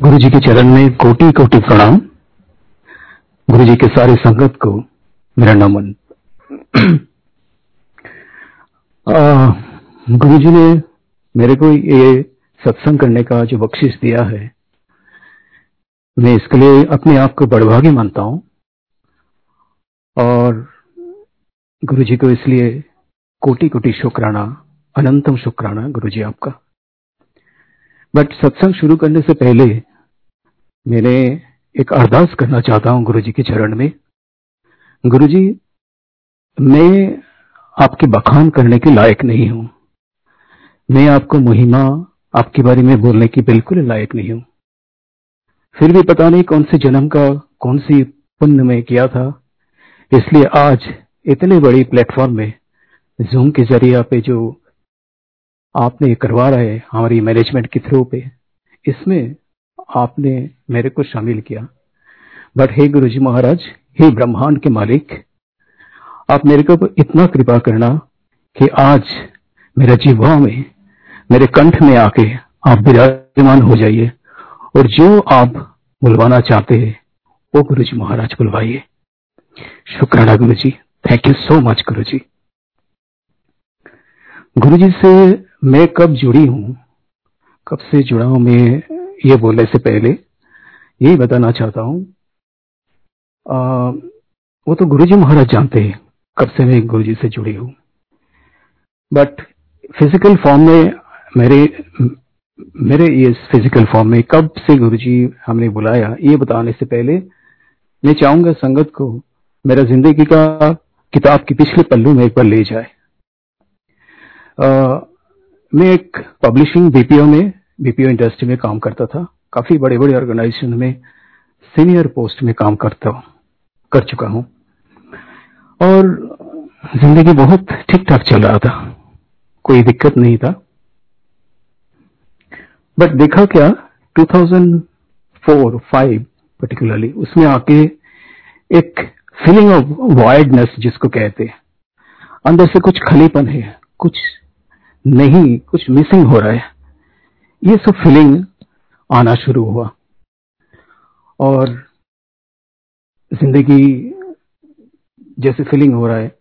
गुरु जी के चरण में कोटि कोटि प्रणाम। गुरु जी के सारे संगत को मेरा नमन। गुरु जी ने मेरे को ये सत्संग करने का जो बख्शिश दिया है, मैं इसके लिए अपने आप को बड़भागी मानता हूँ। और गुरु जी को इसलिए कोटि कोटि शुक्राना, अनंतम शुक्राना गुरु जी आपका। बट सत्संग शुरू करने से पहले मैंने एक अरदास करना चाहता हूँ गुरु जी के चरण में गुरु जी मैं आपके बखान करने के लायक नहीं हूँ मैं आपको महिमा आपके बारे में बोलने की बिल्कुल लायक नहीं हूँ फिर भी पता नहीं कौन से जन्म का कौन सी पुण्य में किया था इसलिए आज इतने बड़ी प्लेटफॉर्म में जूम के ज़रिए पे जो आपने ये करवा रहे हमारी मैनेजमेंट के थ्रू पे। इसमें आपने मेरे को शामिल किया। बट हे गुरु जी महाराज, हे ब्रह्मांड के मालिक, आप मेरे को इतना कृपा करना कि आज मेरा जीवा में, मेरे कंठ में आके आप विराजमान हो जाइए और जो आप बुलवाना चाहते हैं, वो गुरु जी महाराज बुलवाइए। शुक्राना गुरु जी थैंक यू सो मच गुरु जी गुरु जी से मैं कब जुड़ी हूँ? कब से जुड़ा हूँ मैं ये बोलने से पहले? यही बताना चाहता हूँ। वो तो गुरु जी महाराज जानते हैं कब से मैं गुरु जी से जुड़ी हूँ। बट फ़िज़िकल फॉर्म में मेरे मेरे ये फ़िज़िकल फॉर्म में कब से गुरु जी हमने बुलाया, ये बताने से पहले मैं चाहूँगा संगत को मेरा ज़िंदगी का किताब के पिछले पल्लू में एक बार ले जाए। मैं एक पब्लिशिंग बीपीओ में बीपीओ इंडस्ट्री में काम करता था। काफ़ी बड़े बड़े ऑर्गेनाइजेशन में सीनियर पोस्ट में काम करता हूँ, कर चुका हूँ। और ज़िंदगी बहुत ठीक ठाक चल रहा था। कोई दिक्कत नहीं था। बट देखा क्या 2004 5 पर्टिकुलरली उसमें आके एक फीलिंग ऑफ़ वाइडनेस जिसको कहते हैं। अंदर से कुछ खलीपन है, कुछ नहीं कुछ मिसिंग हो रहा है। ये सब फीलिंग आना शुरू हुआ। और ज़िंदगी जैसे फीलिंग हो रहा है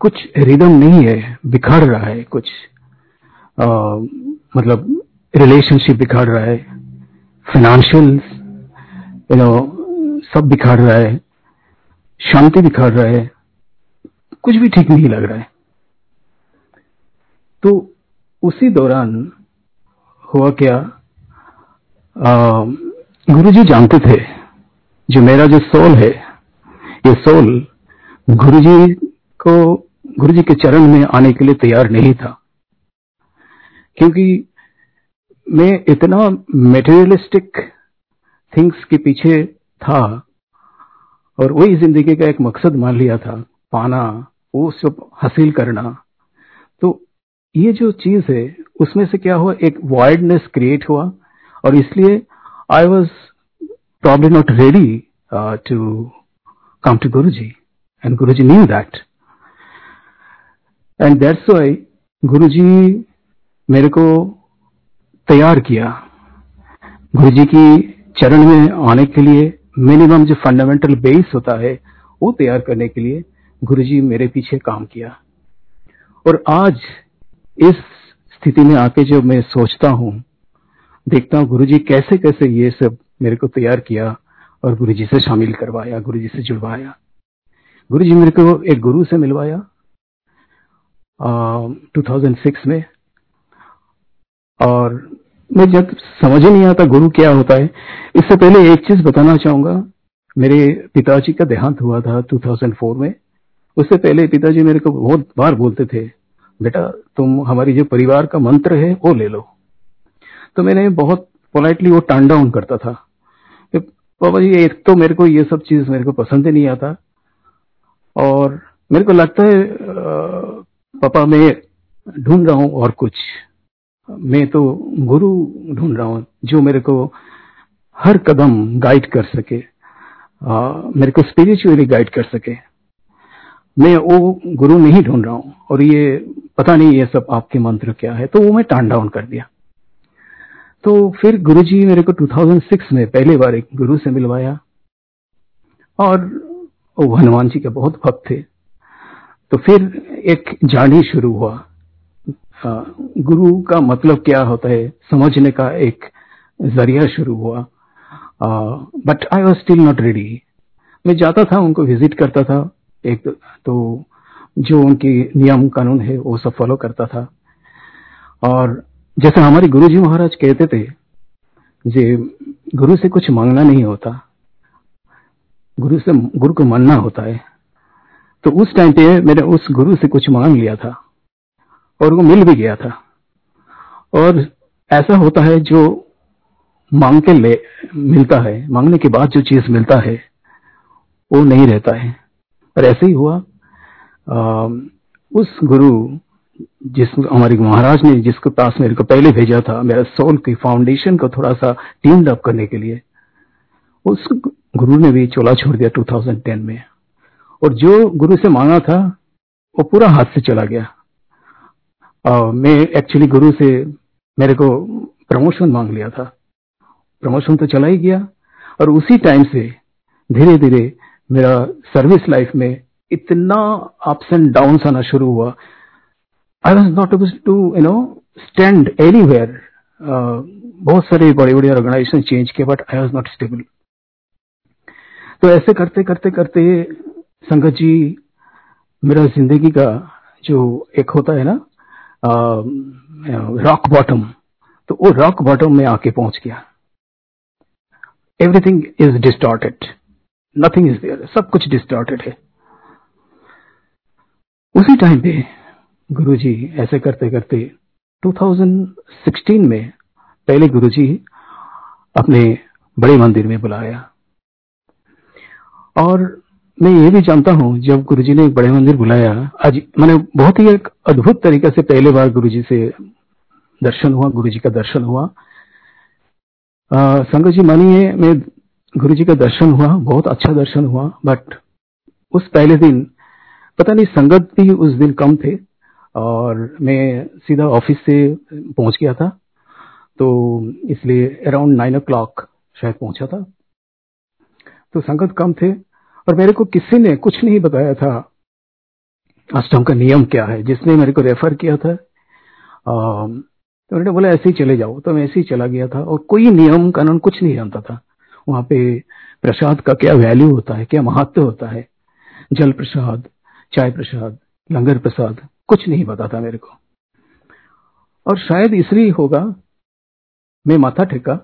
कुछ रिदम नहीं है बिखर रहा है कुछ। आ, मतलब रिलेशनशिप बिखर रहा है फाइनेंशियल यू नो सब बिखर रहा है शांति बिखर रहा है कुछ भी ठीक नहीं लग रहा है। तो उसी दौरान हुआ क्या? गुरु जी जानते थे जो मेरा जो सोल है, ये सोल गुरु जी को गुरु जी के चरण में आने के लिए तैयार नहीं था। क्योंकि मैं इतना मेटेरियलिस्टिक थिंग्स के पीछे था और वही ज़िंदगी का एक मकसद मान लिया था, पाना, वो सब हासिल करना। ये जो चीज़ है, उसमें से क्या हुआ? एक वाइडनेस क्रिएट हुआ और इसलिए I was problem not ready to come to Guru ji and Guru ji knew that and that's why गुरु जी मेरे को तैयार किया। गुरु जी की चरण में आने के लिए मिनिमम जो फंडामेंटल बेस होता है, वो तैयार करने के लिए गुरु जी मेरे पीछे काम किया। और आज इस स्थिति में आके जब मैं सोचता हूँ, देखता हूँ गुरु जी कैसे कैसे ये सब मेरे को तैयार किया और गुरु जी से शामिल करवाया गुरु जी से जुड़वाया। गुरु जी मेरे को एक गुरु से मिलवाया थाउज़ेंड सिक्स में। और मैं जब समझ ही नहीं आता गुरु क्या होता है, इससे पहले एक चीज़ बताना चाहूँगा। मेरे पिताजी का देहांत हुआ था 2004 में। उससे पहले पिताजी मेरे को बहुत बार बोलते थे बेटा तुम हमारी जो परिवार का मंत्र है वो ले लो। तो मैंने बहुत पोलाइटली वो टर्न डाउन करता था। पापा जी एक तो मेरे को ये सब चीज़ मेरे को पसंद ही नहीं आता। और मेरे को लगता है पापा मैं ढूंढ रहा हूँ और कुछ। मैं तो गुरु ढूंढ रहा हूँ जो मेरे को हर कदम गाइड कर सके। आ, मेरे को स्पिरिचुअली गाइड कर सके। मैं वो गुरु नहीं ढूंढ रहा हूँ। और ये पता नहीं ये सब आपके मंत्र क्या है तो वो मैं टर्न डाउन कर दिया। तो फिर गुरुजी मेरे को 2006 में पहली बार एक गुरु से मिलवाया, और वो हनुमान जी के बहुत भक्त थे। तो फिर एक जानी शुरू हुआ। गुरु का मतलब क्या होता है, समझने का एक ज़रिया शुरू हुआ। But I was still not ready मैं जाता था, उनको विज़िट करता था, एक तो जो उनकी नियम कानून है, वो सब फॉलो करता था। और जैसे हमारे गुरु जी महाराज कहते थे जे गुरु से कुछ मांगना नहीं होता, गुरु से, गुरु को मानना होता है। तो उस टाइम पे मैंने उस गुरु से कुछ मांग लिया था और वो मिल भी गया था। और ऐसा होता है जो मांग के ले, मिलता है, मांगने के बाद जो चीज़ मिलता है, वो नहीं रहता है। पर ऐसे ही हुआ उस गुरु जिस हमारे महाराज ने जिसके पास मेरे को पहले भेजा था मेरा सोल की फाउंडेशन को थोड़ा सा टीम अप करने के लिए उस गुरु ने भी चोला छोड़ दिया 2010 में। और जो गुरु से मांगा था वो पूरा हाथ से चला गया। आ, मैं एक्चुअली गुरु से मेरे को प्रमोशन मांग लिया था। प्रमोशन तो चला ही गया। और उसी टाइम से धीरे धीरे मेरा सर्विस लाइफ में इतना अप्स एंड डाउन आना शुरू हुआ। I was not able to you know stand anywhere बहुत सारे बड़े बड़े ऑर्गेनाइजेशन चेंज किए but I was not stable तो ऐसे करते करते करते संगत जी, मेरा ज़िंदगी का जो एक होता है ना रॉक बॉटम तो वो रॉक बॉटम में आके पहुँच गया। Everything is distorted nothing is there सब कुछ डिस्टॉर्टेड है। उसी टाइम पे गुरुजी ऐसे करते करते 2016 में पहले गुरुजी अपने बड़े मंदिर में बुलाया। और मैं ये भी जानता हूँ, जब गुरुजी ने एक बड़े मंदिर बुलाया, आज मैंने बहुत ही एक अद्भुत तरीके से पहले बार गुरुजी से दर्शन हुआ, गुरुजी का दर्शन हुआ। संगत जी मानिए, मैं गुरुजी का दर्शन हुआ, बहुत अच्छा दर्शन हुआ बट उस पहले दिन पता नहीं, संगत भी उस दिन कम थे और मैं सीधा ऑफ़िस से पहुँच गया था तो इसलिए अराउंड नाइन ओ शायद पहुँचा था। तो संगत कम थे और मेरे को किसी ने कुछ नहीं बताया था अष्टम का नियम क्या है। जिसने मेरे को रेफर किया था तो उन्होंने बोला, ऐसे ही चले जाओ। तो मैं ऐसे ही चला गया था और कोई नियम कानून कुछ नहीं जानता था। वहाँ पे प्रसाद का क्या वैल्यू होता है, क्या महत्व होता है? जल प्रसाद चाय प्रसाद, लंगर प्रसाद, कुछ नहीं पता था मेरे को। और शायद इसलिए होगा, मैं माथा टेका,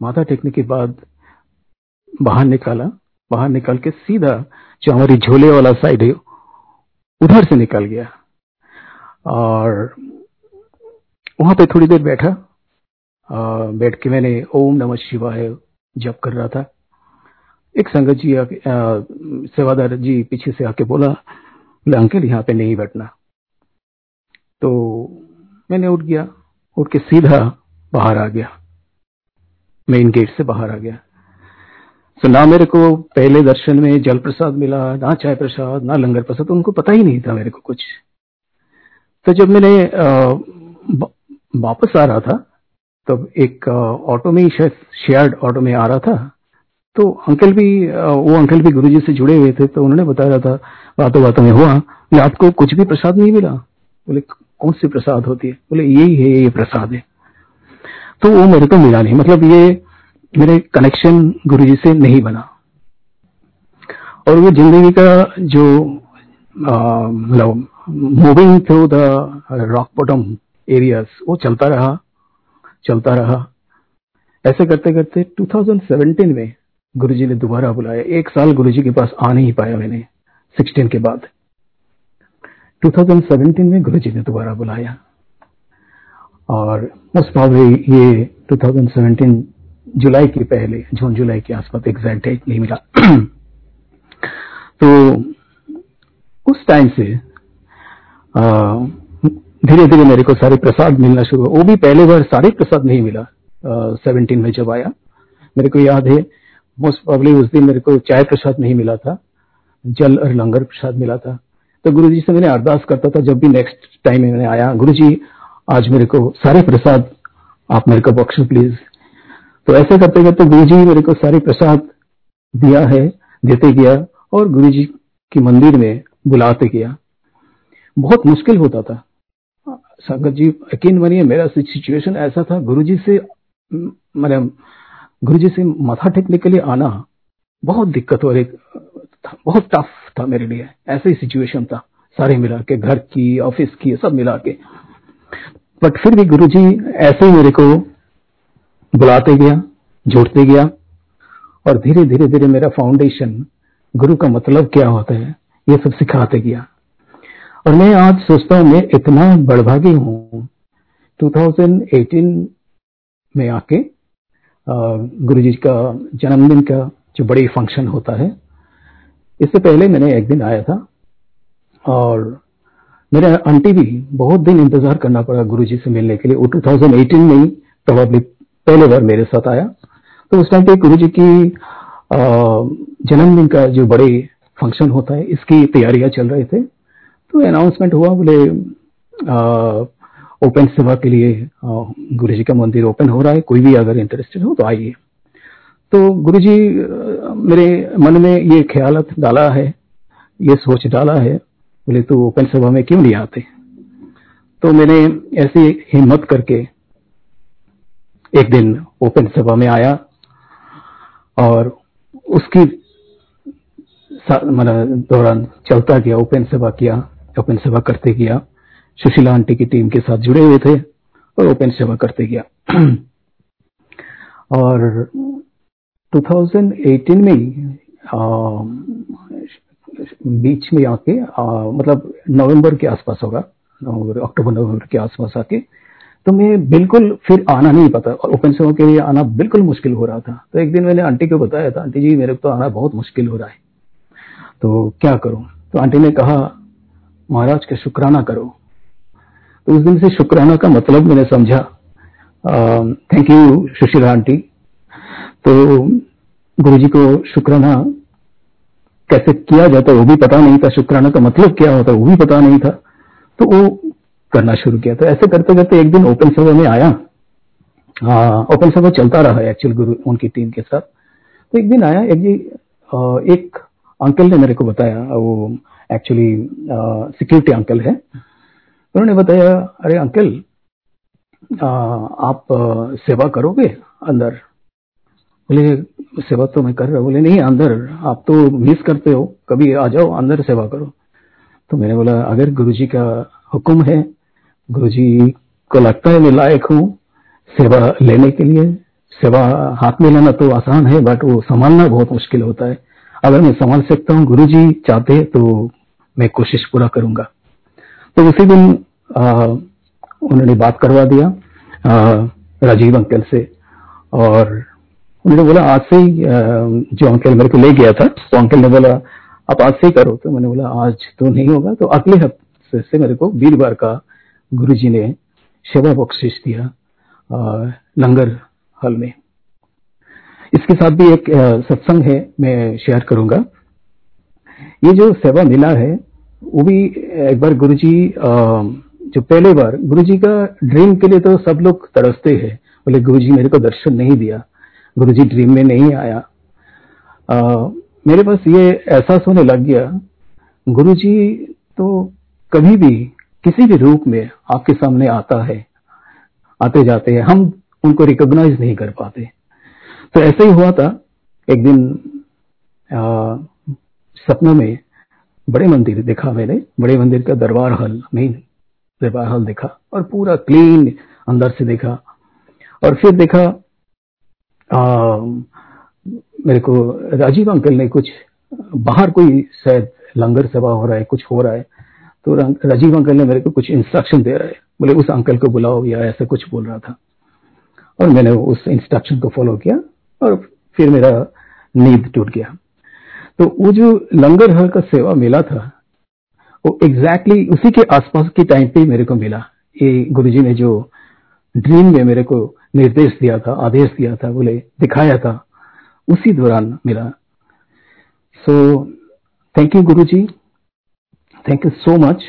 माथा टेकने के बाद बाहर निकाला, बाहर निकल के सीधा जो हमारी झोले वाला साइड है उधर से निकल गया। और वहाँ पे थोड़ी देर बैठा बैठ के मैंने ओम नमः शिवाय जप कर रहा था। एक संगत जी सेवादार जी पीछे से आके बोला बोले अंकल यहाँ पे नहीं बैठना। तो मैंने उठ गया, उठ के सीधा बाहर आ गया। मेन गेट से बाहर आ गया। तो ना मेरे को पहले दर्शन में जल प्रसाद मिला, ना चाय प्रसाद, ना लंगर प्रसाद तो उनको पता ही नहीं था मेरे को कुछ। तो जब मैंने वापस आ रहा था, तब तो एक ऑटो में ही शायद शेयर्ड ऑटो में आ रहा था। तो अंकल भी वो अंकल भी गुरुजी से जुड़े हुए थे तो उन्होंने बताया था, बातों बातों में हुआ कि आपको कुछ भी प्रसाद नहीं मिला। बोले, कौन सी प्रसाद होती है? बोले, यही है, ये प्रसाद है। तो वो मेरे को मिला नहीं। मतलब ये मेरे कनेक्शन गुरु जी से नहीं बना। और वो ज़िंदगी का जो मतलब moving through the rock bottom areas वो चलता रहा चलता रहा। ऐसे करते करते 2017 में गुरुजी ने दोबारा बुलाया। एक साल गुरुजी के पास आ नहीं पाया मैंने। 16 के बाद। 2017 में गुरुजी ने दोबारा बुलाया। और मोस्ट प्रॉब्ली ये 2017 जुलाई के पहले, जून जुलाई के आसपास एग्जैक्ट डेट नहीं मिला। तो उस टाइम से धीरे धीरे मेरे को सारे प्रसाद मिलना शुरू हुआ वो भी पहले बार सारे प्रसाद नहीं मिला सेवनटीन में जब आया। मेरे को याद है मोस्ट प्रॉब्ली उस दिन मेरे को चाय प्रसाद नहीं मिला था, जल और लंगर प्रसाद मिला था। तो गुरु जी से मैंने अरदास करता था, जब भी नेक्स्ट टाइम मैंने आया गुरु जी आज मेरे को सारे प्रसाद, आप मेरे को बख्शो प्लीज़ तो ऐसे करते करते गुरु जी मेरे को सारी प्रसाद दिया है, देते गया और गुरु जी के मंदिर में बुलाते गया। बहुत मुश्किल होता था। संगत जी, यकीन मानिए मेरा सिचुएशन ऐसा था गुरु जी से मैंने गुरु जी से माथा टेकने के लिए आना बहुत दिक्कत और एक, बहुत टफ था मेरे लिए। ऐसे ही सिचुएशन था। सारे मिला के, घर की ऑफ़िस की, सब मिला के। बट फिर भी गुरु जी ऐसे ही मेरे को बुलाते गया, जोड़ते गया और धीरे धीरे धीरे मेरा फाउंडेशन गुरु का मतलब क्या होता है, ये सब सिखाते गया। और मैं आज सोचता हूँ, मैं इतना बड़भागी हूँ। 2018 में आके गुरु जी का जन्मदिन का जो बड़ी फ़ंक्शन होता है, इससे पहले मैंने एक दिन आया था और मेरे आंटी भी बहुत दिन इंतज़ार करना पड़ा गुरु जी से मिलने के लिए। वो 2018 में ही प्रॉब्ली पहले बार मेरे साथ आया। तो उस टाइम पे गुरु जी की जन्मदिन का जो बड़े फ़ंक्शन होता है, इसकी तैयारियाँ चल रहे थे। तो अनाउंसमेंट हुआ, बोले ओपन सेवा के लिए गुरु जी का मंदिर ओपन हो रहा है, कोई भी अगर इंटरेस्टेड हो तो आइए। तो गुरु जी मेरे मन में ये ख्याल डाला है, ये सोच डाला है, बोले तो ओपन सभा में क्यों नहीं आते? तो मैंने ऐसी हिम्मत करके एक दिन ओपन सभा में आया और उसकी मतलब दौरान चलता गया, ओपन सभा किया, ओपन सभा करते गया। सुशीला आंटी की टीम के साथ जुड़े हुए थे और ओपन सेवा करते गया। और 2018 में बीच में आके मतलब नवंबर के आसपास होगा अक्टूबर, नवंबर के आसपास आके तो मैं बिल्कुल फिर आना नहीं पता और ओपन सेवा के लिए आना बिल्कुल मुश्किल हो रहा था। तो एक दिन मैंने आंटी को बताया था, आंटी जी, मेरे को तो आना बहुत मुश्किल हो रहा है तो क्या करूँ? तो आंटी ने कहा, महाराज का शुक्राना करो तो उस दिन से शुक्राना का मतलब मैंने समझा। Thank you Sushila aunty. तो गुरु जी को शुक्राना कैसे किया जाता वो भी पता नहीं था, शुक्राना का मतलब क्या होता वो भी पता नहीं था। तो वो करना शुरू किया। तो ऐसे करते करते एक दिन ओपन सभा में आया। ओपन सभा चलता रहा एक्चुअल गुरु, उनकी टीम के साथ। तो एक दिन आया, एक जी एक अंकल ने मेरे को बताया, वो एक्चुअली सिक्योरिटी अंकल है। उन्होंने बताया, अरे अंकल आप सेवा करोगे अंदर? बोले, सेवा तो मैं कर रहा बोले, नहीं, अंदर, आप तो मिस करते हो। कभी आ जाओ, अंदर सेवा करो। तो मैंने बोला, अगर गुरुजी का हुक्म है, गुरुजी को लगता है मैं लायक हूँ सेवा लेने के लिए। सेवा हाथ में लेना तो आसान है बट वो संभालना बहुत मुश्किल होता है। अगर मैं संभाल सकता हूँ गुरु जी चाहते तो मैं कोशिश पूरा करूँगा। तो उसी दिन उन्होंने बात करवा दिया राजीव अंकल से। और उन्होंने बोला, आज से ही जो अंकल मेरे को ले गया था तो अंकल ने बोला, आप आज से ही करो। तो मैंने बोला, आज तो नहीं होगा। तो अगले हफ़्ते से मेरे को वीरवार का गुरु जी ने सेवा बख्शिश दिया लंगर हल में। इसके साथ भी एक सत्संग है, मैं शेयर करूँगा। ये जो सेवा मिला है वो भी एक बार गुरु जी जो पहले बार गुरु जी का ड्रीम के लिए तो सब लोग तरसते हैं। बोले गुरु जी मेरे को दर्शन नहीं दिया। गुरु जी ड्रीम में नहीं आया। आ, मेरे पास ये एहसास होने लग गया गुरु जी तो कभी भी किसी भी रूप में आपके सामने आता है आते जाते हैं। हम उनको रिकॉग्नाइज नहीं कर पाते। तो ऐसे ही हुआ था। एक दिन आ, सपना में बड़े मंदिर देखा मैंने बड़े मंदिर का दरबार हॉल मेन दरबार हॉल देखा और पूरा क्लीन अंदर से देखा और फिर देखा आ, मेरे को राजीव अंकल ने कुछ बाहर कोई शायद लंगर सभा हो रहा है कुछ हो रहा है तो राजीव अंकल ने मेरे को कुछ इंस्ट्रक्शन दे रहा है। बोले उस अंकल को बुलाओ या ऐसा कुछ बोल रहा था। और मैंने उस इंस्ट्रक्शन को फॉलो किया और फिर मेरा नींद टूट गया। तो वो जो लंगर हर का सेवा मिला था, वो एग्जैक्टली exactly उसी के आसपास के टाइम पे मेरे को मिला। ये गुरुजी ने जो ड्रीम में मेरे को निर्देश दिया था, आदेश दिया था, बोले, दिखाया था, उसी दौरान मिला। So thank you Guru ji thank you so much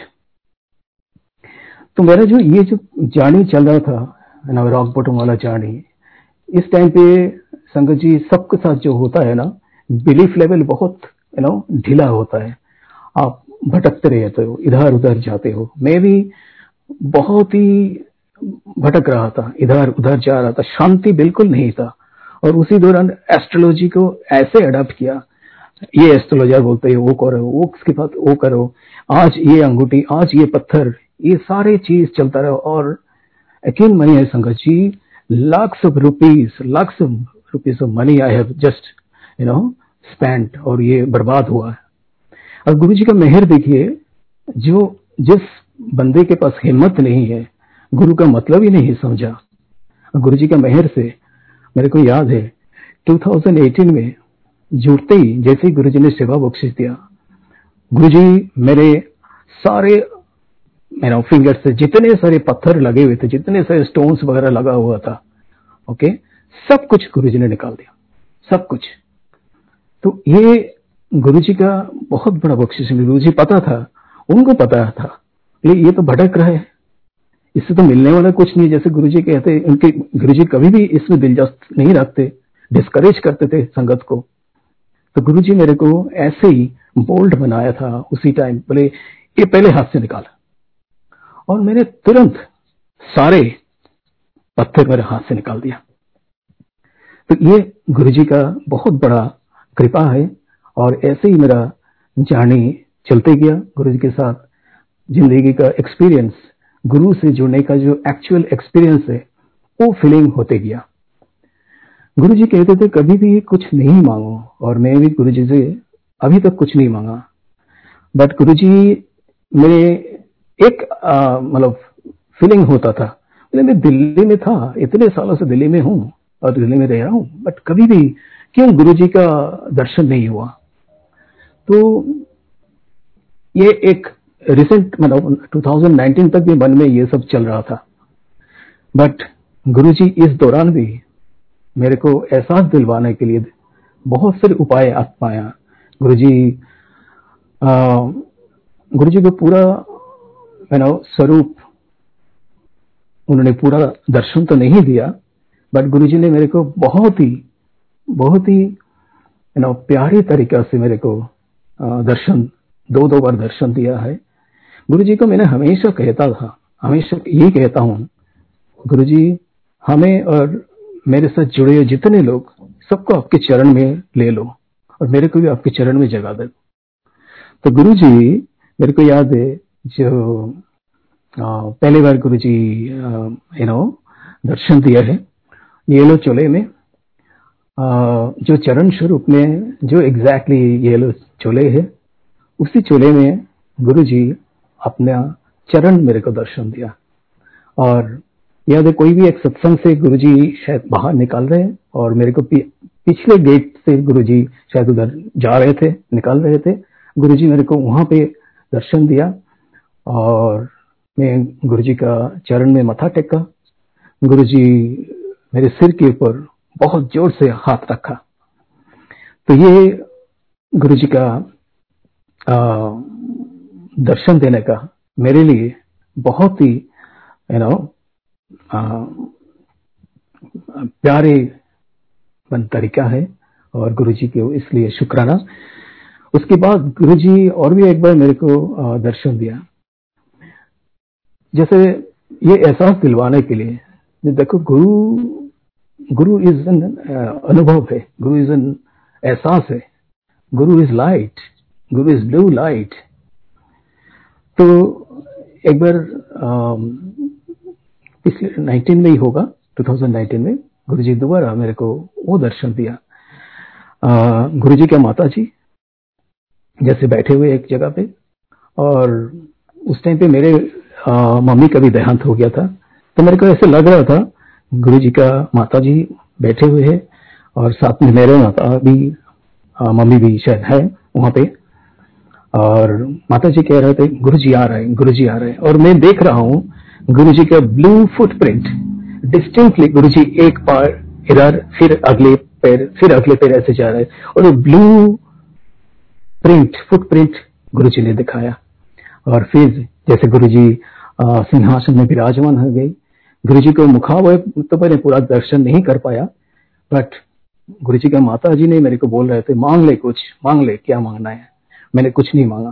तो मेरा जो ये जो जानी चल रहा था ना रॉक बॉटम वाला जर्नी इस टाइम पे संगत जी सबके साथ जो होता है ना बिलीफ लेवल बहुत यू नो ढीला होता है। आप भटकते रहते हो, इधर उधर जाते हो। मैं भी बहुत ही भटक रहा था, इधर उधर जा रहा था। शांति बिल्कुल नहीं था। और उसी दौरान एस्ट्रोलॉजी को ऐसे अडॉप्ट किया। ये एस्ट्रोलॉजर बोलते हैं, वो करो, वो उसके बाद वो करो। आज ये अंगूठी, आज ये पत्थर, ये सारे चीज़ चलता रहा। और यकीन मनी है संगत जी lakhs of rupees lakhs of rupees of money I just you know spent और ये बर्बाद हुआ है। और गुरु जी का मेहर देखिए, जो जिस बंदे के पास हिम्मत नहीं है, गुरु का मतलब ही नहीं समझा। गुरु जी का मेहर से मेरे को याद है 2018 में जुड़ते ही जैसे ही गुरु जी ने सेवा बख्शिश दिया गुरु जी मेरे सारे, मेरा फिंगर से जितने सारे पत्थर लगे हुए थे, जितने सारे स्टोन्स वगैरह लगा हुआ था ओके सब कुछ गुरु जी ने निकाल दिया, सब कुछ। तो ये गुरु जी का बहुत बड़ा बख्शिश गुरु जी पता था, उनको पता था। ये तो भटक रहा है। इससे तो मिलने वाला कुछ नहीं। जैसे गुरु जी कहते, उनके गुरु जी कभी भी इसमें दिलचस्प नहीं रखते डिस्करेज करते थे संगत को। तो गुरु जी मेरे को ऐसे ही बोल्ड बनाया था उसी टाइम बोले, ये पहले हाथ से निकाला। और मैंने तुरंत सारे पत्थर मेरे हाथ से निकाल दिया। तो ये गुरु जी का बहुत बड़ा कृपा है और ऐसे ही मेरा जानी चलते गया गुरु जी के साथ। ज़िंदगी का एक्सपीरियंस गुरु से जुड़ने का जो एक्चुअल एक्सपीरियंस है, वो फीलिंग होते गया। गुरु जी कहते थे, कभी भी कुछ नहीं मांगो। और मैं भी गुरु जी से, अभी तक कुछ नहीं मांगा। बट गुरु जी मेरे एक मतलब फीलिंग होता था। मैं दिल्ली में था, इतने सालों से दिल्ली में हूँ और दिल्ली में रह रहा हूँ बट कभी भी क्यों गुरु जी का दर्शन नहीं हुआ? तो ये एक रिसेंट मतलब 2019 तक भी मन में ये सब चल रहा था। बट गुरु जी इस दौरान भी मेरे को एहसास दिलवाने के लिए बहुत सारे उपाय आत्माया गुरु जी गुरु जी को पूरा नो स्वरूप उन्होंने पूरा दर्शन तो नहीं दिया बट गुरु जी ने मेरे को बहुत ही बहुत ही यू नो प्यारे तरीका से मेरे को दर्शन दो दो बार दर्शन दिया है। गुरु जी को मैंने हमेशा कहता था, हमेशा यही कहता हूँ गुरु जी हमें और मेरे साथ जुड़े हुए जितने लोग, सबको आपके चरण में ले लो और मेरे को भी आपके चरण में जगा दे तो गुरु जी मेरे को याद है, जो पहली बार गुरु जी यू नो दर्शन दिया है येलो चोले में। जो चरण स्वरूप में जो एग्जैक्टली येलो चोले है, उसी चोले में गुरु जी अपना चरण मेरे को दर्शन दिया। और याद कोई भी एक सत्संग से गुरुजी शायद बाहर निकाल रहे हैं, और मेरे को पिछले गेट से गुरु जी शायद उधर जा रहे थे, निकाल रहे थे गुरु जी मेरे को वहाँ पे दर्शन दिया, और मैं गुरु जी का चरण में मथा टेका। गुरु जी मेरे सिर के ऊपर बहुत ज़ोर से हाथ रखा। तो ये गुरु जी का आ, दर्शन देने का मेरे लिए बहुत ही यू नो प्यारे बन तरीका है और गुरु जी के इसलिए शुक्राना। उसके बाद गुरु जी और भी एक बार मेरे को दर्शन दिया। जैसे ये एहसास दिलवाने के लिए देखो गुरु गुरु इज़ एन अनुभव है गुरु इज़ एन एहसास है guru is light guru is blue light तो एक बार पिछले 19 में ही होगा 2019 में गुरु जी दोबारा मेरे को वो दर्शन दिया। गुरु जी के माता जी जैसे बैठे हुए एक जगह पे और उस टाइम पे मेरे आ, मम्मी का भी देहांत हो गया था। तो मेरे को ऐसे लग रहा था गुरु जी का माता जी बैठे हुए हैं और साथ में मेरे माता भी मम्मी भी शायद है वहाँ पे। और माता जी कह रहे थे गुरु जी आ रहे गुरु जी आ रहे हैं। और मैं देख रहा हूँ गुरु जी का ब्लू फुटप्रिंट डिस्टिंक्टली गुरु जी एक बार इधर, फिर अगले पैर, फिर अगले पैर ऐसे जा रहे और वो ब्लू प्रिंट फुटप्रिंट गुरु जी ने दिखाया। और फिर जैसे गुरु जी सिंहासन में विराजमान हो गई गुरु जी को मुखावे तो मैंने पूरा दर्शन नहीं कर पाया बट गुरु जी के माता जी ने मेरे को बोल रहे थे, मांग ले कुछ, मांग ले, क्या मांगना है? मैंने कुछ नहीं मांगा।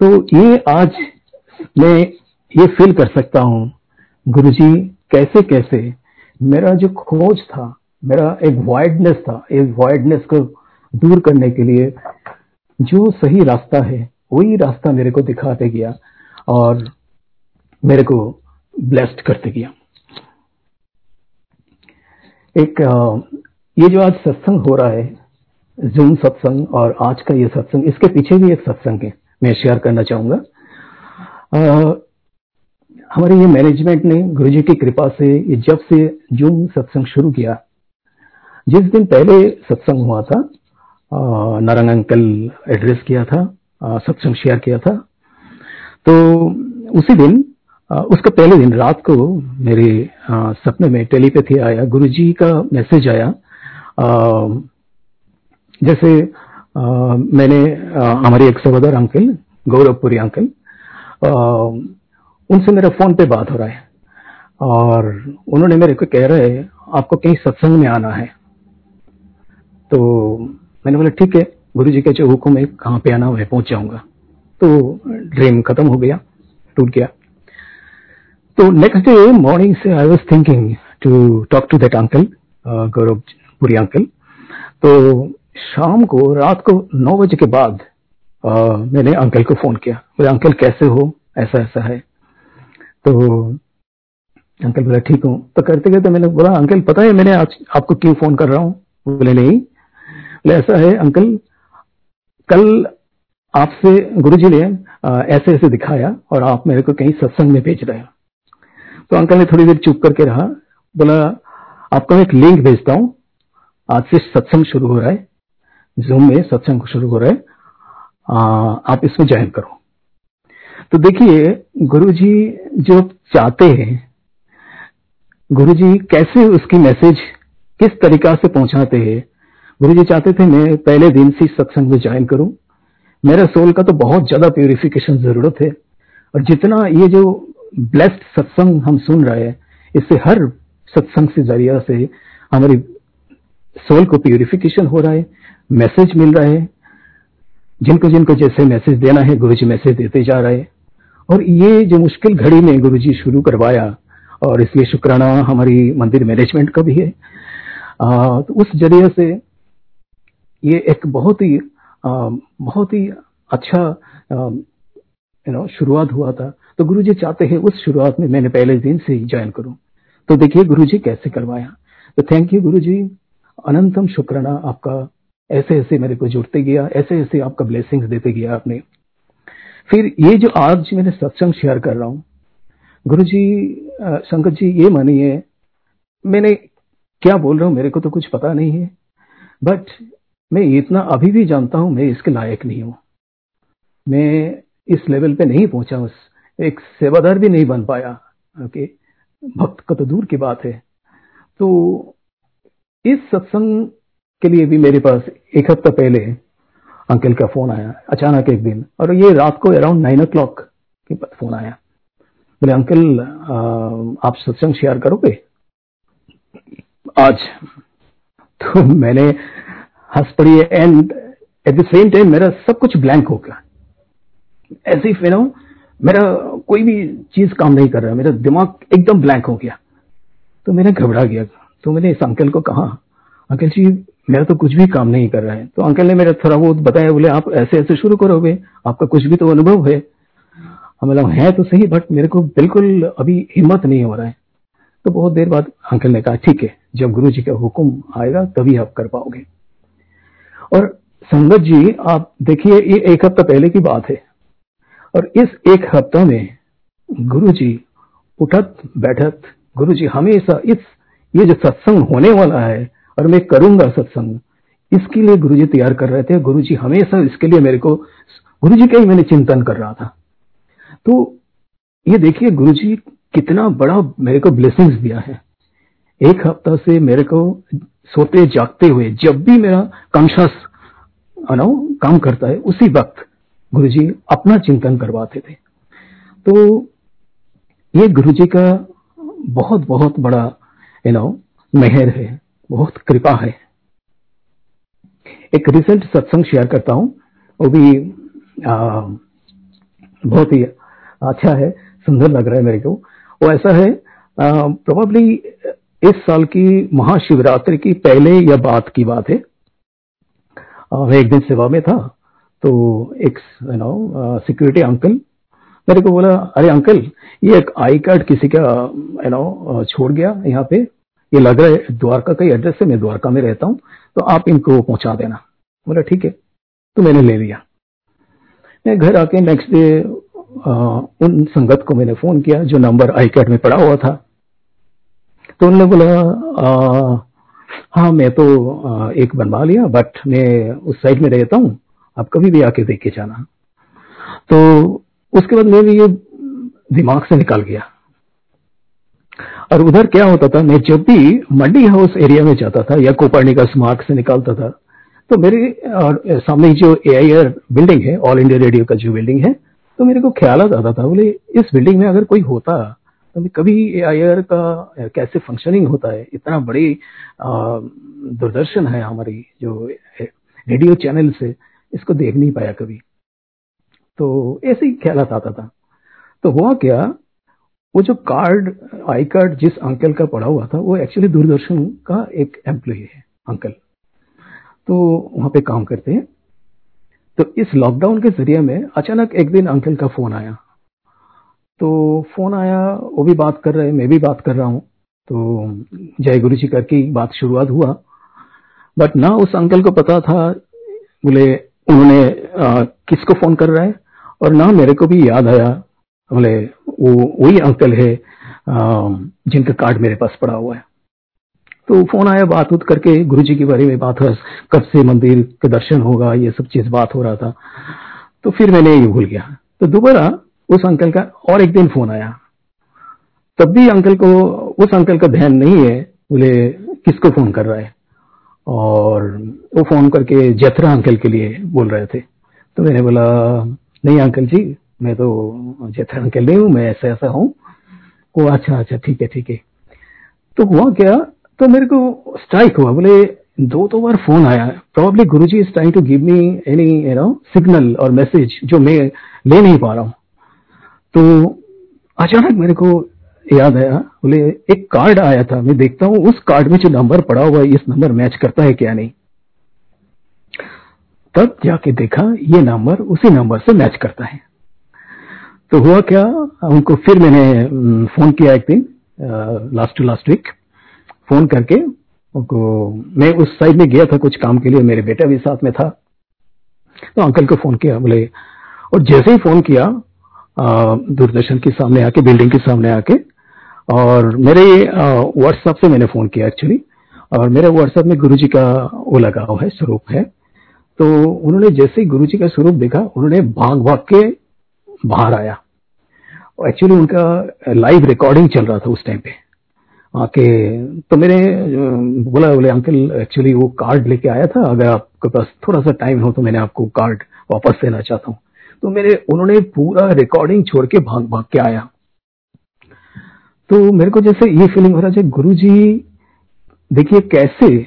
तो ये आज मैं ये फील कर सकता हूँ गुरु जी कैसे कैसे? मेरा जो खोज था, मेरा एक वाइडनेस था इस वाइडनेस को दूर करने के लिए जो सही रास्ता है, वही रास्ता मेरे को दिखाते गया और मेरे को ब्लेस्ड करते गया एक ये जो आज सत्संग हो रहा है, जूम सत्संग और आज का ये सत्संग, इसके पीछे भी एक सत्संग है, मैं शेयर करना चाहूँगा। हमारे ये मैनेजमेंट ने गुरु जी की कृपा से ये जब से जूम सत्संग शुरू किया, जिस दिन पहले सत्संग हुआ था नारंग अंकल एड्रेस किया था सत्संग शेयर किया था तो उसी दिन उसका पहले दिन रात को मेरे सपने में टेलीपैथी आया। गुरुजी का मैसेज आया। जैसे मैंने हमारे एक सहोदर अंकल, गौरवपुरी अंकल उनसे मेरा फ़ोन पे बात हो रहा है। और उन्होंने मेरे को कह रहे आपको कहीं सत्संग में आना है। तो मैंने बोला, ठीक है गुरु जी के जो हुक्म है, कहाँ पे आना मैं पहुँच जाऊँगा। तो ड्रीम खत्म हो गया, टूट गया। तो नेक्स्ट डे मॉर्निंग से I was thinking to talk to that uncle Gaurav Puri uncle तो शाम को रात को नौ बजे के बाद uh, मैंने अंकल को फ़ोन किया। बोले अंकल कैसे हो? ऐसा ऐसा है। तो अंकल बोला ठीक हूँ। तो करते करते मैंने बोला अंकल पता है मैंने आज आपको क्यों फ़ोन कर रहा हूँ? बोले नहीं। बोले ऐसा है अंकल कल आपसे गुरु जी ने ऐसे ऐसे दिखाया और आप मेरे को कहीं सत्संग में भेज रहे हो। तो अंकल ने थोड़ी देर चुप करके रहा बोला आपको मैं एक लिंक भेजता हूँ। आज से सत्संग शुरू हो रहा है। जूम में सत्संग शुरू हो रहा है। आ, आप इसमें ज्वाइन करो। तो देखिए गुरु जी जो चाहते हैं गुरु जी कैसे उसकी मैसेज किस तरीका से पहुंचाते हैं? गुरु जी चाहते थे मैं पहले दिन से सत्संग में ज्वाइन करूँ। मेरा सोल का तो बहुत ज़्यादा प्योरिफिकेशन ज़रूरत है। और जितना ये जो ब्लेस्ड सत्संग हम सुन रहे हैं इससे हर सत्संग से ज़रिया से हमारी सोल को प्योरिफिकेशन हो रहा है मैसेज मिल रहा है जिनको जिनको जैसे मैसेज देना है गुरु जी मैसेज देते जा रहे हैं और ये जो मुश्किल घड़ी में गुरु जी शुरू करवाया और इसलिए शुक्राना हमारी मंदिर मैनेजमेंट का भी है आ, तो उस ज़रिए से ये एक बहुत ही आ, बहुत ही अच्छा यू नो शुरुआत हुआ था तो गुरु जी चाहते हैं उस शुरुआत में मैंने पहले दिन से ही ज्वाइन करूँ। तो देखिए गुरु जी कैसे करवाया। तो थैंक यू गुरु जी अनंतम शुक्राना आपका ऐसे ऐसे मेरे को जुड़ते गया, ऐसे ऐसे आपका ब्लेसिंग्स देते गया आपने। फिर ये जो आज मैंने सत्संग शेयर कर रहा हूँ गुरु जी संगत जी ये मानिए, मैंने क्या बोल रहा हूँ मेरे को तो कुछ पता नहीं है बट मैं इतना अभी भी जानता हूँ मैं इसके लायक नहीं हूँ। मैं इस लेवल पे नहीं पहुँचा उस एक सेवादार भी नहीं बन पाया। ओके? भक्त का तो दूर की बात है। तो इस सत्संग के लिए भी मेरे पास एक हफ़्ता पहले अंकल का फ़ोन आया, अचानक एक दिन। और ये रात को अराउंड नाइन ओ क्लॉक के बाद फ़ोन आया। बोले, अंकल आप सत्संग शेयर करोगे? आज तो मैंने हंस पड़ी and at the same time मेरा सब कुछ ब्लैंक हो गया। ऐसे ही नो मेरा कोई भी चीज़ काम नहीं कर रहा, मेरा दिमाग एकदम ब्लैंक हो गया। तो मैंने घबरा गया तो मैंने इस अंकल को कहा अंकल जी, मेरा तो कुछ भी काम नहीं कर रहा है। तो अंकल ने मेरा थोड़ा बहुत बताया, बोले, आप ऐसे ऐसे शुरू करोगे, आपका कुछ भी तो अनुभव है। हम बोला, है तो सही बट मेरे को बिल्कुल अभी हिम्मत नहीं हो रहा है। तो बहुत देर बाद अंकल ने कहा, ठीक है, जब गुरु जी का हुक्म आएगा, तभी आप कर पाओगे। और संगत जी, आप देखिए, ये एक हफ़्ता पहले की बात है। और इस एक हफ़्ता में गुरु जी उठत, बैठत गुरु जी हमेशा इस, ये जो सत्संग होने वाला है, और मैं करूँगा सत्संग, इसके लिए गुरु जी तैयार कर रहे थे। गुरु जी हमेशा इसके लिए मेरे को गुरु जी का ही मैंने चिंतन कर रहा था। तो ये देखिए गुरु जी कितना बड़ा मेरे को ब्लेसिंग्स दिया है। एक हफ़्ता से मेरे को सोते जागते हुए, जब भी मेरा कॉन्शियस नो काम करता है, उसी वक्त गुरु जी अपना चिंतन करवाते थे। तो ये गुरु जी का बहुत बहुत बड़ा यू नो मेहर है बहुत कृपा है। एक रिसेंट सत्संग शेयर करता हूँ वो भी आ, बहुत ही अच्छा है सुंदर लग रहा है मेरे को। वो ऐसा है प्रोबेबली इस साल की महाशिवरात्रि की पहले या बाद की बात है। मैं एक दिन सेवा में था तो एक यू नो सिक्योरिटी अंकल मेरे को बोला अरे अंकल ये एक आई कार्ड किसी का यू नो छोड़ गया यहाँ पे। ये लग रहा है द्वारका का एड्रेस है मैं द्वारका में रहता हूँ तो आप इनको पहुँचा देना। बोला ठीक है। तो मैंने ले लिया। मैं घर आके नेक्स्ट डे उन संगत को मैंने फ़ोन किया जो नंबर आई कार्ड में पड़ा हुआ था। तो उन्होंने बोला हाँ मैं तो आ, एक बनवा लिया बट मैं उस साइड में रहता हूँ आप कभी भी आके देख के जाना। तो उसके बाद मेरे ये दिमाग से निकाल गया। और उधर क्या होता था, मैं जब भी मंडी हाउस एरिया में जाता था या का मार्ग से निकालता था तो मेरे, और सामने जो एआईआर बिल्डिंग है ऑल इंडिया रेडियो का जो बिल्डिंग है तो मेरे को ख्याल आता था, बोले, इस बिल्डिंग में अगर कोई होता तो मैं कभी एआईआर का कैसे फंक्शनिंग होता है? इतना बड़ी दूरदर्शन है हमारी, जो रेडियो चैनल से इसको देख नहीं पाया कभी। तो ऐसे ही ख्याल आता था। तो हुआ क्या, वो जो कार्ड, आई कार्ड जिस अंकल का पड़ा हुआ था, वो एक्चुअली दूरदर्शन का एक एम्प्लॉय है, अंकल। तो वहाँ पे काम करते हैं। तो इस लॉकडाउन के ज़रिए में अचानक एक दिन अंकल का फ़ोन आया। तो फ़ोन आया, वो भी बात कर रहे हैं, मैं भी बात कर रहा हूँ। तो जय गुरु जी करके बात शुरुआत हुआ। बट ना उस अंकल को पता था, बोले उन्होंने किसको फ़ोन कर रहा है? और ना मेरे को भी याद आया, बोले, वो, वही अंकल है जिनका कार्ड मेरे पास पड़ा हुआ है। तो फ़ोन आया बात उत करके गुरु जी के बारे में बात हुआ कब से मंदिर के दर्शन होगा, ये सब चीज़ बात हो रहा था। तो फिर मैंने ये भूल गया। तो दोबारा उस अंकल का और एक दिन फ़ोन आया। तब भी अंकल को, उस अंकल का ध्यान नहीं है, बोले, किसको फ़ोन कर रहा है? और वो फ़ोन करके जथरा अंकल के लिए बोल रहे थे। तो मैंने बोला, नहीं अंकल जी, मैं तो जथरा अंकल नहीं हूँ, मैं ऐसा ऐसा हूँ। वो अच्छा अच्छा ठीक है ठीक है। तो हुआ क्या तो मेरे को स्ट्राइक हुआ। बोले, दो दो बार फ़ोन आया। Probably guru ji is trying to give me any you know signal और मैसेज जो मैं ले नहीं पा रहा हूँ। तो अचानक मेरे को याद आया? बोले, एक कार्ड आया था, मैं देखता हूँ, उस कार्ड में जो नंबर पड़ा हुआ है, इस नंबर मैच करता है क्या नहीं? तब जाके देखा, ये नंबर उसी नंबर से मैच करता है। तो हुआ क्या, उनको फिर मैंने फ़ोन किया एक दिन last to last week phone करके, उनको, मैं उस साइड में गया था कुछ काम के लिए, मेरे बेटा भी साथ में था। तो अंकल को फ़ोन किया, बोले, और जैसे ही फ़ोन किया दूरदर्शन के सामने आके बिल्डिंग के सामने आके और मेरे व्हाट्सएप से मैंने फ़ोन किया एक्चुअली और मेरे व्हाट्सएप में गुरुजी का वो लगा है, स्वरूप है। तो उन्होंने जैसे ही गुरु जी का स्वरूप देखा, उन्होंने भाग भाग के बाहर आया। एक्चुअली उनका लाइव रिकॉर्डिंग चल रहा था उस टाइम पे। आके तो मेरे बोला, बोले, अंकल एक्चुअली वो कार्ड लेके आया था। अगर आपके पास थोड़ा सा टाइम हो तो मैंने आपको कार्ड वापस देना चाहता हूँ। तो मेरे, उन्होंने पूरा रिकॉर्डिंग छोड़ के भाग भाग के आया। तो मेरे को जैसे ये फीलिंग हो रहा है गुरु जी देखिए कैसे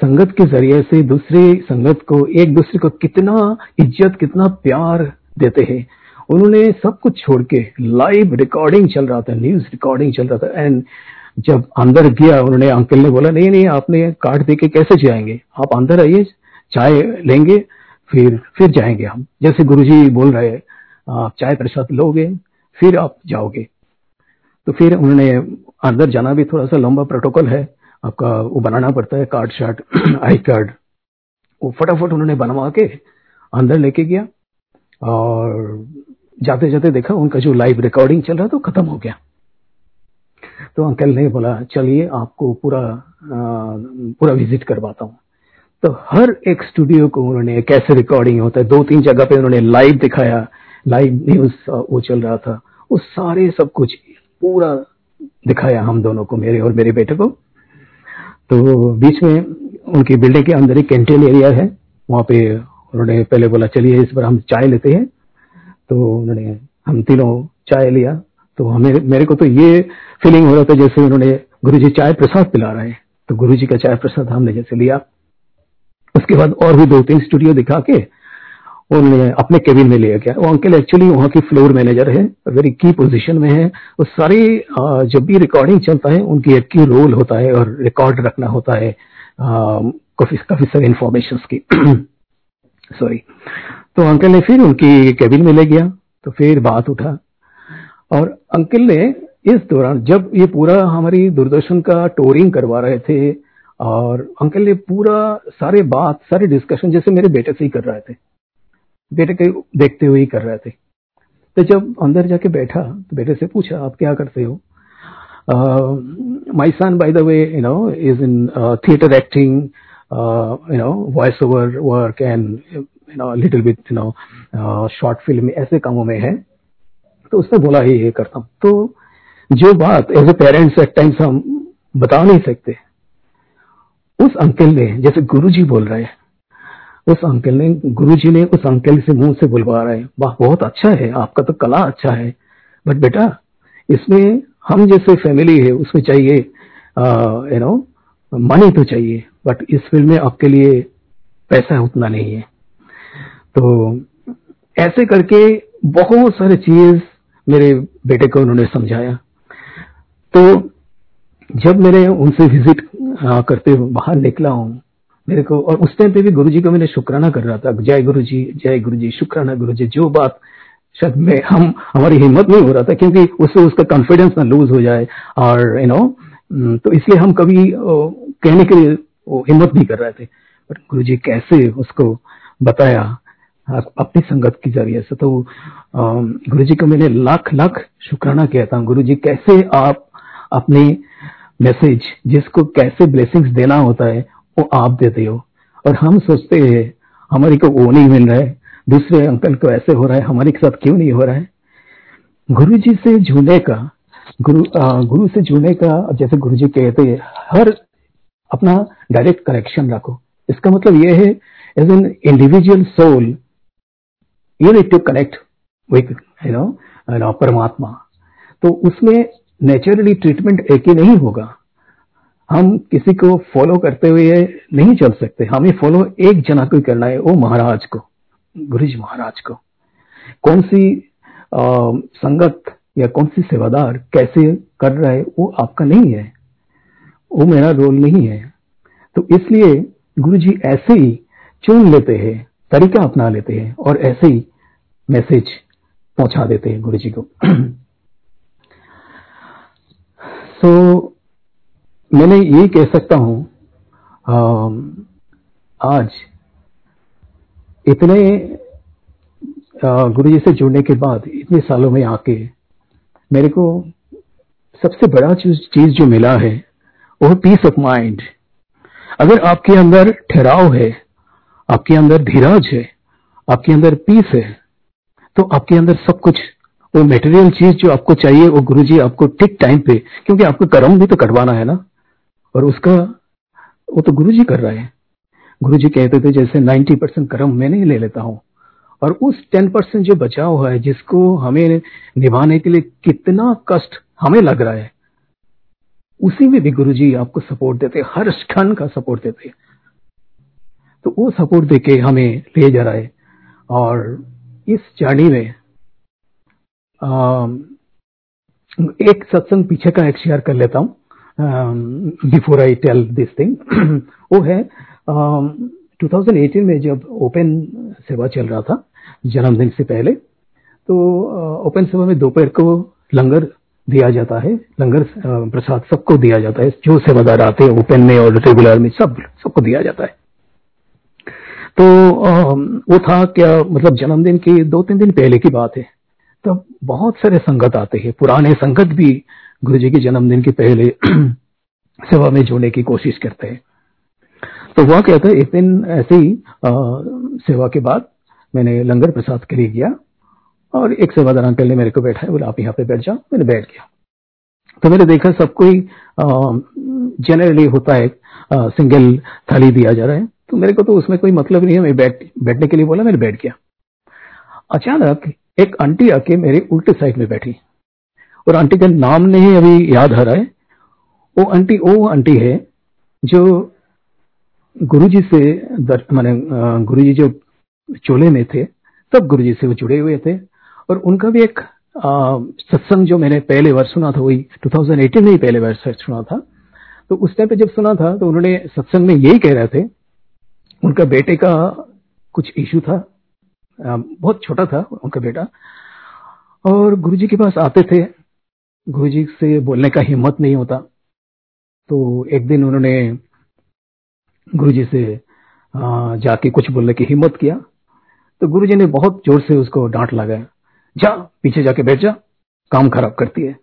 संगत के ज़रिए से दूसरे संगत को, एक दूसरे को कितना इज़्ज़त, कितना प्यार देते हैं। उन्होंने सब कुछ छोड़ के लाइव रिकॉर्डिंग चल रहा था न्यूज़ रिकॉर्डिंग चल रहा था एंड जब अंदर गया, उन्होंने अंकल ने बोला, नहीं नहीं, आपने कार्ड दे के कैसे जाएँगे? आप अंदर आइए, चाय लेंगे, फिर फिर जाएँगे हम। जैसे गुरुजी बोल रहे आप चाय प्रसाद लोगे, फिर आप जाओगे। तो फिर उन्होंने अंदर जाना भी थोड़ा सा लंबा प्रोटोकॉल है। आपका वो बनाना पड़ता है, कार्ड शार्ट, आई कार्ड। वो फटाफट उन्होंने बनवा के अंदर लेके गया और जाते जाते देखा उनका जो लाइव रिकॉर्डिंग चल रहा था खत्म हो गया। तो अंकल ने बोला, चलिए आपको पूरा पूरा विज़िट करवाता हूँ। तो हर एक स्टूडियो को उन्होंने कैसे रिकॉर्डिंग होता है दो तीन जगह पे उन्होंने लाइव दिखाया लाइव न्यूज़ वो चल रहा था। वो सारे सब कुछ पूरा दिखाया हम दोनों को, मेरे और मेरे बेटे को। तो बीच में उनकी बिल्डिंग के अंदर एक कैंटीन एरिया है। वहाँ पे उन्होंने पहले बोला, चलिए, इस बार हम चाय लेते हैं। तो उन्होंने, हम तीनों चाय लिया। तो हमें, मेरे को तो ये फीलिंग हो रहा था जैसे उन्होंने गुरु जी चाय प्रसाद पिला रहे हैं। तो गुरु जी का चाय प्रसाद हमने जैसे लिया। उसके बाद और भी दो तीन स्टूडियो दिखा के उन्होंने अपने केबिन में लिया गया। वो अंकल एक्चुअली वहाँ की फ्लोर मैनेजर है वेरी की पोजीशन में है। वो सारी जब भी रिकॉर्डिंग चलता है, उनकी एक की रोल होता है और रिकॉर्ड रखना होता है काफ़ी काफ़ी सारी इंफॉर्मेशन की। सॉरी तो अंकल ने फिर उनकी केबिन में ले गया तो फिर बात उठा। और अंकल ने इस दौरान, जब ये पूरा हमारी दूरदर्शन का टूरिंग करवा रहे थे, और अंकल ने पूरा सारे बात, सारे डिस्कशन जैसे मेरे बेटे से ही कर रहे थे। बेटे के देखते हुए ही कर रहे थे। तो जब अंदर जाके बैठा तो बेटे से पूछा, आप क्या करते हो? My son by the way you know is in theatre acting you know voice over work and you know little bit you know short film ऐसे कामों में है। तो उसने बोला ही ये करता हूँ। तो जो बात as a parents at times हम बता नहीं सकते, उस अंकल ने, जैसे गुरुजी बोल रहे हैं उस अंकल ने, गुरुजी ने उस अंकल से मुँह से बुलवा रहे वाह, बहुत अच्छा है, आपका तो कला अच्छा है। बट बेटा, इसमें हम जैसे फैमिली है, उसमें चाहिए यू नो मनी तो चाहिए। बट इस फ़ील्ड में आपके लिए पैसा उतना नहीं है। तो ऐसे करके बहुत सारे चीज़ मेरे बेटे को उन्होंने समझाया। तो जब मैंने उनसे विज़िट करते हुए बाहर निकला हूँ मेरे को, और उस टाइम पे भी गुरुजी को मैंने शुक्राना कर रहा था, जय गुरु जी जय गुरु जी शुक्राना गुरु जी बात शायद मैं, हम, हमारी हिम्मत नहीं हो रहा था, क्योंकि उससे उसका कॉन्फिडेंस ना लूज हो जाए, और यू नो तो इसलिए हम कभी कहने के लिए हिम्मत नहीं कर रहे थे। पर गुरु जी कैसे उसको बताया अपनी संगत के ज़रिए से तो गुरु जी को मैंने लाख लाख शुक्राना किया था। गुरु जी कैसे आप अपने मैसेज जिसको कैसे ब्लेसिंग्स देना होता है वो आप देते हो। और हम सोचते हैं हमारी को वो नहीं मिल रहा है। दूसरे अंकल को ऐसे हो रहा है हमारे के साथ क्यों नहीं हो रहा है? गुरु जी से जुड़ने का गुरु आ, गुरु से जुड़ने का जैसे गुरु जी कहते हैं हर अपना डायरेक्ट कनेक्शन रखो। इसका मतलब यह है as an individual soul you need to connect with you know परमात्मा। तो उसमें नेचुरली ट्रीटमेंट एक ही नहीं होगा। हम किसी को फॉलो करते हुए नहीं चल सकते। हमें फॉलो एक जना को करना है वो महाराज को गुरु जी महाराज को। कौन सी आ, संगत या कौन सी सेवादार कैसे कर रहा है वो आपका नहीं है। वो मेरा रोल नहीं है। तो इसलिए गुरु जी ऐसे ही चुन लेते हैं तरीका अपना लेते हैं और ऐसे ही मैसेज पहुँचा देते हैं गुरु जी को। सो so, मैंने ये कह सकता हूँ आज इतने गुरु जी से जुड़ने के बाद, इतने सालों में आके मेरे को सबसे बड़ा चीज़ जो मिला है, वो पीस ऑफ़ माइंड अगर आपके अंदर ठहराव है, आपके अंदर धीरज है, आपके अंदर पीस है तो आपके अंदर सब कुछ, वो मेटेरियल चीज़ जो आपको चाहिए, वो गुरुजी आपको ठीक टाइम पे, क्योंकि आपको कर्म भी तो कटवाना है ना। और उसका वो तो गुरुजी कर रहा है। गुरुजी कहते थे जैसे 90 परसेंट कर्म मैं नहीं ले लेता हूँ। और उस 10 परसेंट जो बचा हुआ है जिसको हमें निभाने के लिए कितना कष्ट हमें लग रहा है उसी में भी गुरुजी आपको सपोर्ट देते हर क्षण का सपोर्ट देते। तो वो सपोर्ट देके हमें ले जा रहा है। और इस जर्नी में आ, एक सत्संग पीछे का एक शेयर कर लेता हूँ। Before I tell this thing वो है आ, 2018 में जब ओपन सेवा चल रहा था जन्मदिन से पहले तो ओपन सेवा में दोपहर को लंगर दिया जाता है लंगर प्रसाद सबको दिया जाता है जो सेवादार आते हैं ओपन में और रेगुलर में सब सबको दिया जाता है। तो वो था क्या मतलब जन्मदिन के दो तीन दिन पहले की बात है तब बहुत सारे संगत आते हैं पुराने संगत भी गुरु जी के जन्मदिन के पहले सेवा में जोड़ने की कोशिश करते हैं। तो वह कहता है एक दिन ऐसे ही आ, सेवा के बाद मैंने लंगर प्रसाद के लिए गया और एक सेवादार अंकल ने मेरे को बैठा है बोला आप यहाँ पे बैठ जाओ। मैंने बैठ गया। तो मैंने देखा सब कोई जनरली होता है आ, सिंगल थाली दिया जा रहा है। तो मेरे को तो उसमें कोई मतलब नहीं है मैं बैठ बैठने के लिए बोला मैंने बैठ गया। अचानक एक आंटी आके मेरे उल्टे साइड में बैठी। और आंटी का नाम नहीं अभी याद आ रहा है। वो आंटी वो आंटी है जो गुरुजी से माने गुरुजी जो चोले में थे तब गुरुजी से वो जुड़े हुए थे। और उनका भी एक सत्संग जो मैंने पहले बार सुना था, वही 2018 में ही पहले बार सुना था। तो उस टाइम पे जब सुना था तो उन्होंने सत्संग में यही कह रहे थे, उनका बेटे का कुछ इशू था बहुत छोटा था उनका बेटा। और गुरुजी के पास आते थे गुरुजी से बोलने का हिम्मत नहीं होता। तो एक दिन उन्होंने गुरु जी से जाके कुछ बोलने की हिम्मत किया। तो गुरु जी ने बहुत ज़ोर से उसको डांट लगाया। जा पीछे जाके बैठ जा काम खराब करती है।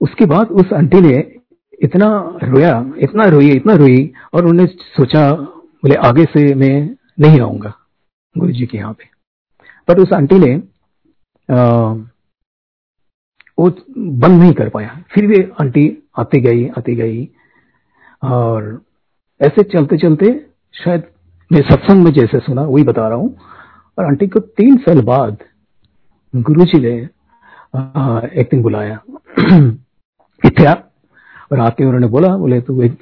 उसके बाद उस आंटी ने इतना रोया इतना रोई इतना रोई और उन्होंने सोचा बोले आगे से मैं नहीं आऊँगा गुरु जी के यहाँ पे। पर उस आंटी ने आ, वो बंद नहीं कर पाया। फिर भी आंटी आती गई आती गई। और ऐसे चलते चलते शायद मैं सत्संग में जैसे सुना वही बता रहा हूँ। और आंटी को तीन साल बाद गुरु जी ने एक दिन बुलाया। इत्या और आके उन्होंने बोला बोले तो एक,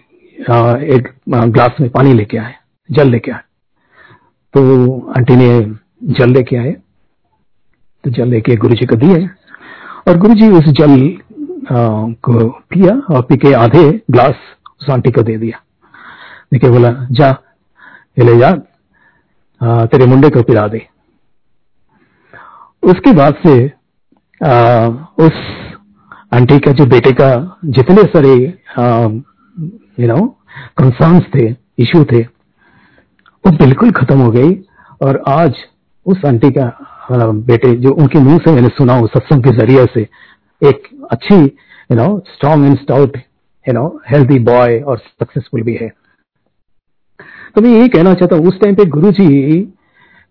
एक ग्लास में पानी लेके आए जल लेके आए। तो आंटी ने जल लेके आए। तो जल लेके गुरु जी को दिए। और गुरु जी उस जल को पिया और पी के आधे ग्लास उस आंटी को दे दिया। देखिए बोला जा ले जा तेरे मुंडे को पिला दे। उसके बाद से आ, उस आंटी का जो बेटे का जितने सारे यू नो कंसर्न्स थे इशू थे वो बिल्कुल खत्म हो गई और आज उस आंटी का बेटे जो उनके मुँह से मैंने सुना उस सत्संग के ज़रिए से एक अच्छी you know strong and stout you know healthy boy और सक्सेसफुल भी है। तो मैं यही कहना चाहता हूँ उस टाइम पे गुरु जी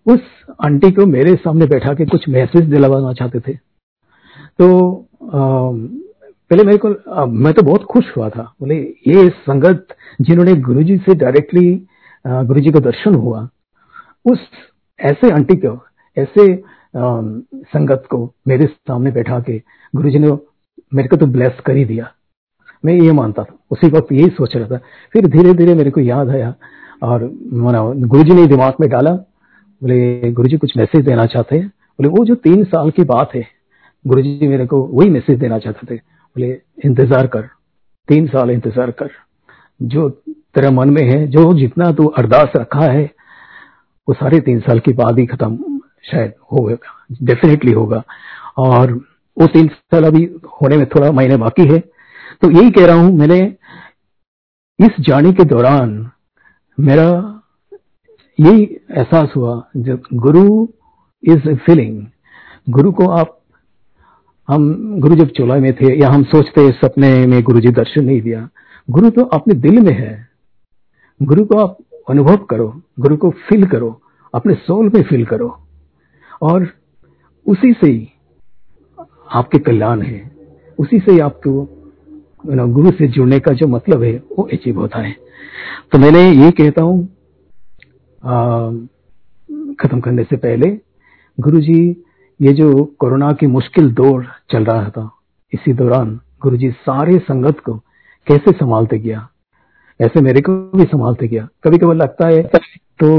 उस आंटी को मेरे सामने बैठा के कुछ मैसेज दिलवाना चाहते थे। तो आ, पहले मेरे को आ, मैं तो बहुत खुश हुआ था। बोले ये संगत जिन्होंने गुरुजी से डायरेक्टली गुरुजी का दर्शन हुआ उस ऐसे आंटी को ऐसे संगत को मेरे सामने बैठा के गुरु जी ने मेरे को तो ब्लेस कर ही दिया। मैं ये मानता था। उसी वक्त यही सोच रहा था। फिर धीरे धीरे मेरे को याद आया और गुरु जी ने दिमाग में डाला, बोले गुरु जी कुछ मैसेज देना चाहते हैं? बोले, वो जो तीन साल की बात है गुरु जी मेरे को वही मैसेज देना चाहते थे। बोले, इंतज़ार कर, तीन साल इंतज़ार कर। जो तेरा मन में है, जो जितना तू अरदास रखा है, वो सारे तीन साल के बाद ही खत्म शायद होगा डेफिनेटली होगा। और वो तीन साल अभी होने में थोड़ा महीने बाकी है। तो यही कह रहा हूँ, मैंने इस जाने के दौरान मेरा यही एहसास हुआ, जब गुरु इज़ ए फीलिंग गुरु को आप, हम गुरु जब चोला में थे, या हम सोचते सपने में गुरु जी दर्शन नहीं दिया, गुरु तो अपने दिल में है। गुरु को आप अनुभव करो, गुरु को फील करो, अपने सोल में फील करो। और उसी से आपके कल्याण है। उसी से आपको गुरु से जुड़ने का जो मतलब है, वो अचीव होता है। तो मैंने ये कहता हूँ खत्म करने से पहले गुरु जी ये जो कोरोना की मुश्किल दौर चल रहा था, इसी दौरान गुरु जी सारे संगत को कैसे संभालते गया? ऐसे मेरे को भी संभालते गया। कभी कभी लगता है तो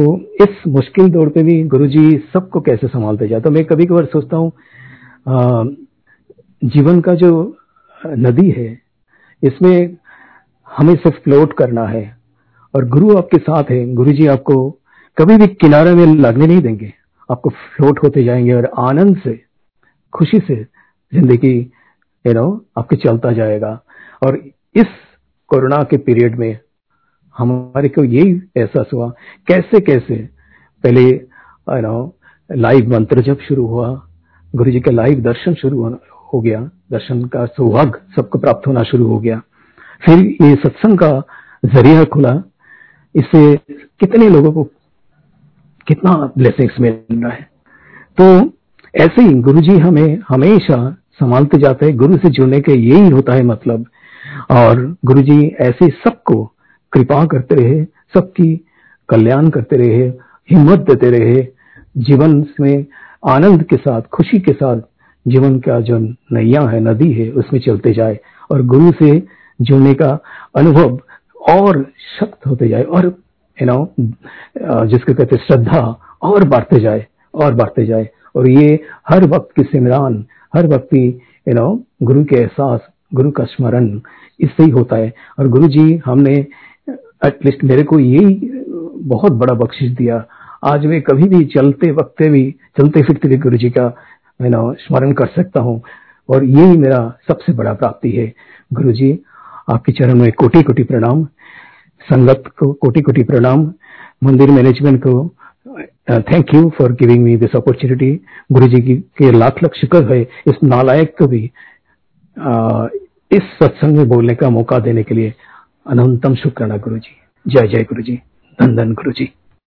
इस मुश्किल दौर पे भी गुरुजी सबको कैसे संभालते गया तो मैं कभी कभार सोचता हूँ जीवन का जो नदी है, इसमें हमें सिर्फ़ फ्लोट करना है और गुरु आपके साथ है। गुरु जी आपको कभी भी किनारे में लगने नहीं देंगे। आपको फ्लोट होते जाएँगे और आनंद से, खुशी से ज़िंदगी यू नो आपके चलता जाएगा। और इस कोरोना के पीरियड में हमारे को यही एहसास हुआ। कैसे कैसे? पहले नो लाइव मंत्र जब शुरू हुआ, गुरु जी का लाइव दर्शन शुरू हो गया। दर्शन का सौभाग्य सबको प्राप्त होना शुरू हो गया। फिर ये सत्संग का ज़रिया खुला। इससे कितने लोगों को, कितना ब्लेसिंग्स मिल रहा है? तो ऐसे ही गुरु जी हमें हमेशा संभालते जाते हैं। गुरु से जुड़ने के यही होता है मतलब। और गुरु जी ऐसे सबको कृपा करते रहे, सबकी कल्याण करते रहे, हिम्मत देते रहे, जीवन में आनंद के साथ, खुशी के साथ जीवन का जो नैया है, नदी है, उसमें चलते जाए और गुरु से जुड़ने का अनुभव और शक्त होते जाए और यू नो जिसके कहते श्रद्धा और बढ़ते जाए, और बढ़ते जाए। और ये हर वक्त की सिमरान, हर वक्त की यू नो गुरु के एहसास, गुरु का स्मरण, इससे ही होता है। और गुरु जी, हमने एटलीस्ट मेरे को यही बहुत बड़ा बख्शिश दिया। आज मैं कभी भी चलते वक्त भी चलते फिरते भी गुरु जी का मैं ना स्मरण कर सकता हूँ। और यही मेरा सबसे बड़ा प्राप्ति है। गुरु जी आपके चरण में कोटि कोटि प्रणाम। संगत को कोटि कोटि प्रणाम। मंदिर मैनेजमेंट को thank you for giving me this opportunity गुरु जी की के लाख लाख शुक्र है इस नालायक को भी uh, इस सत्संग में बोलने का मौका देने के लिए। अनंतम शुक्राना गुरु जी जय जय गुरु जी धन धन गुरु जी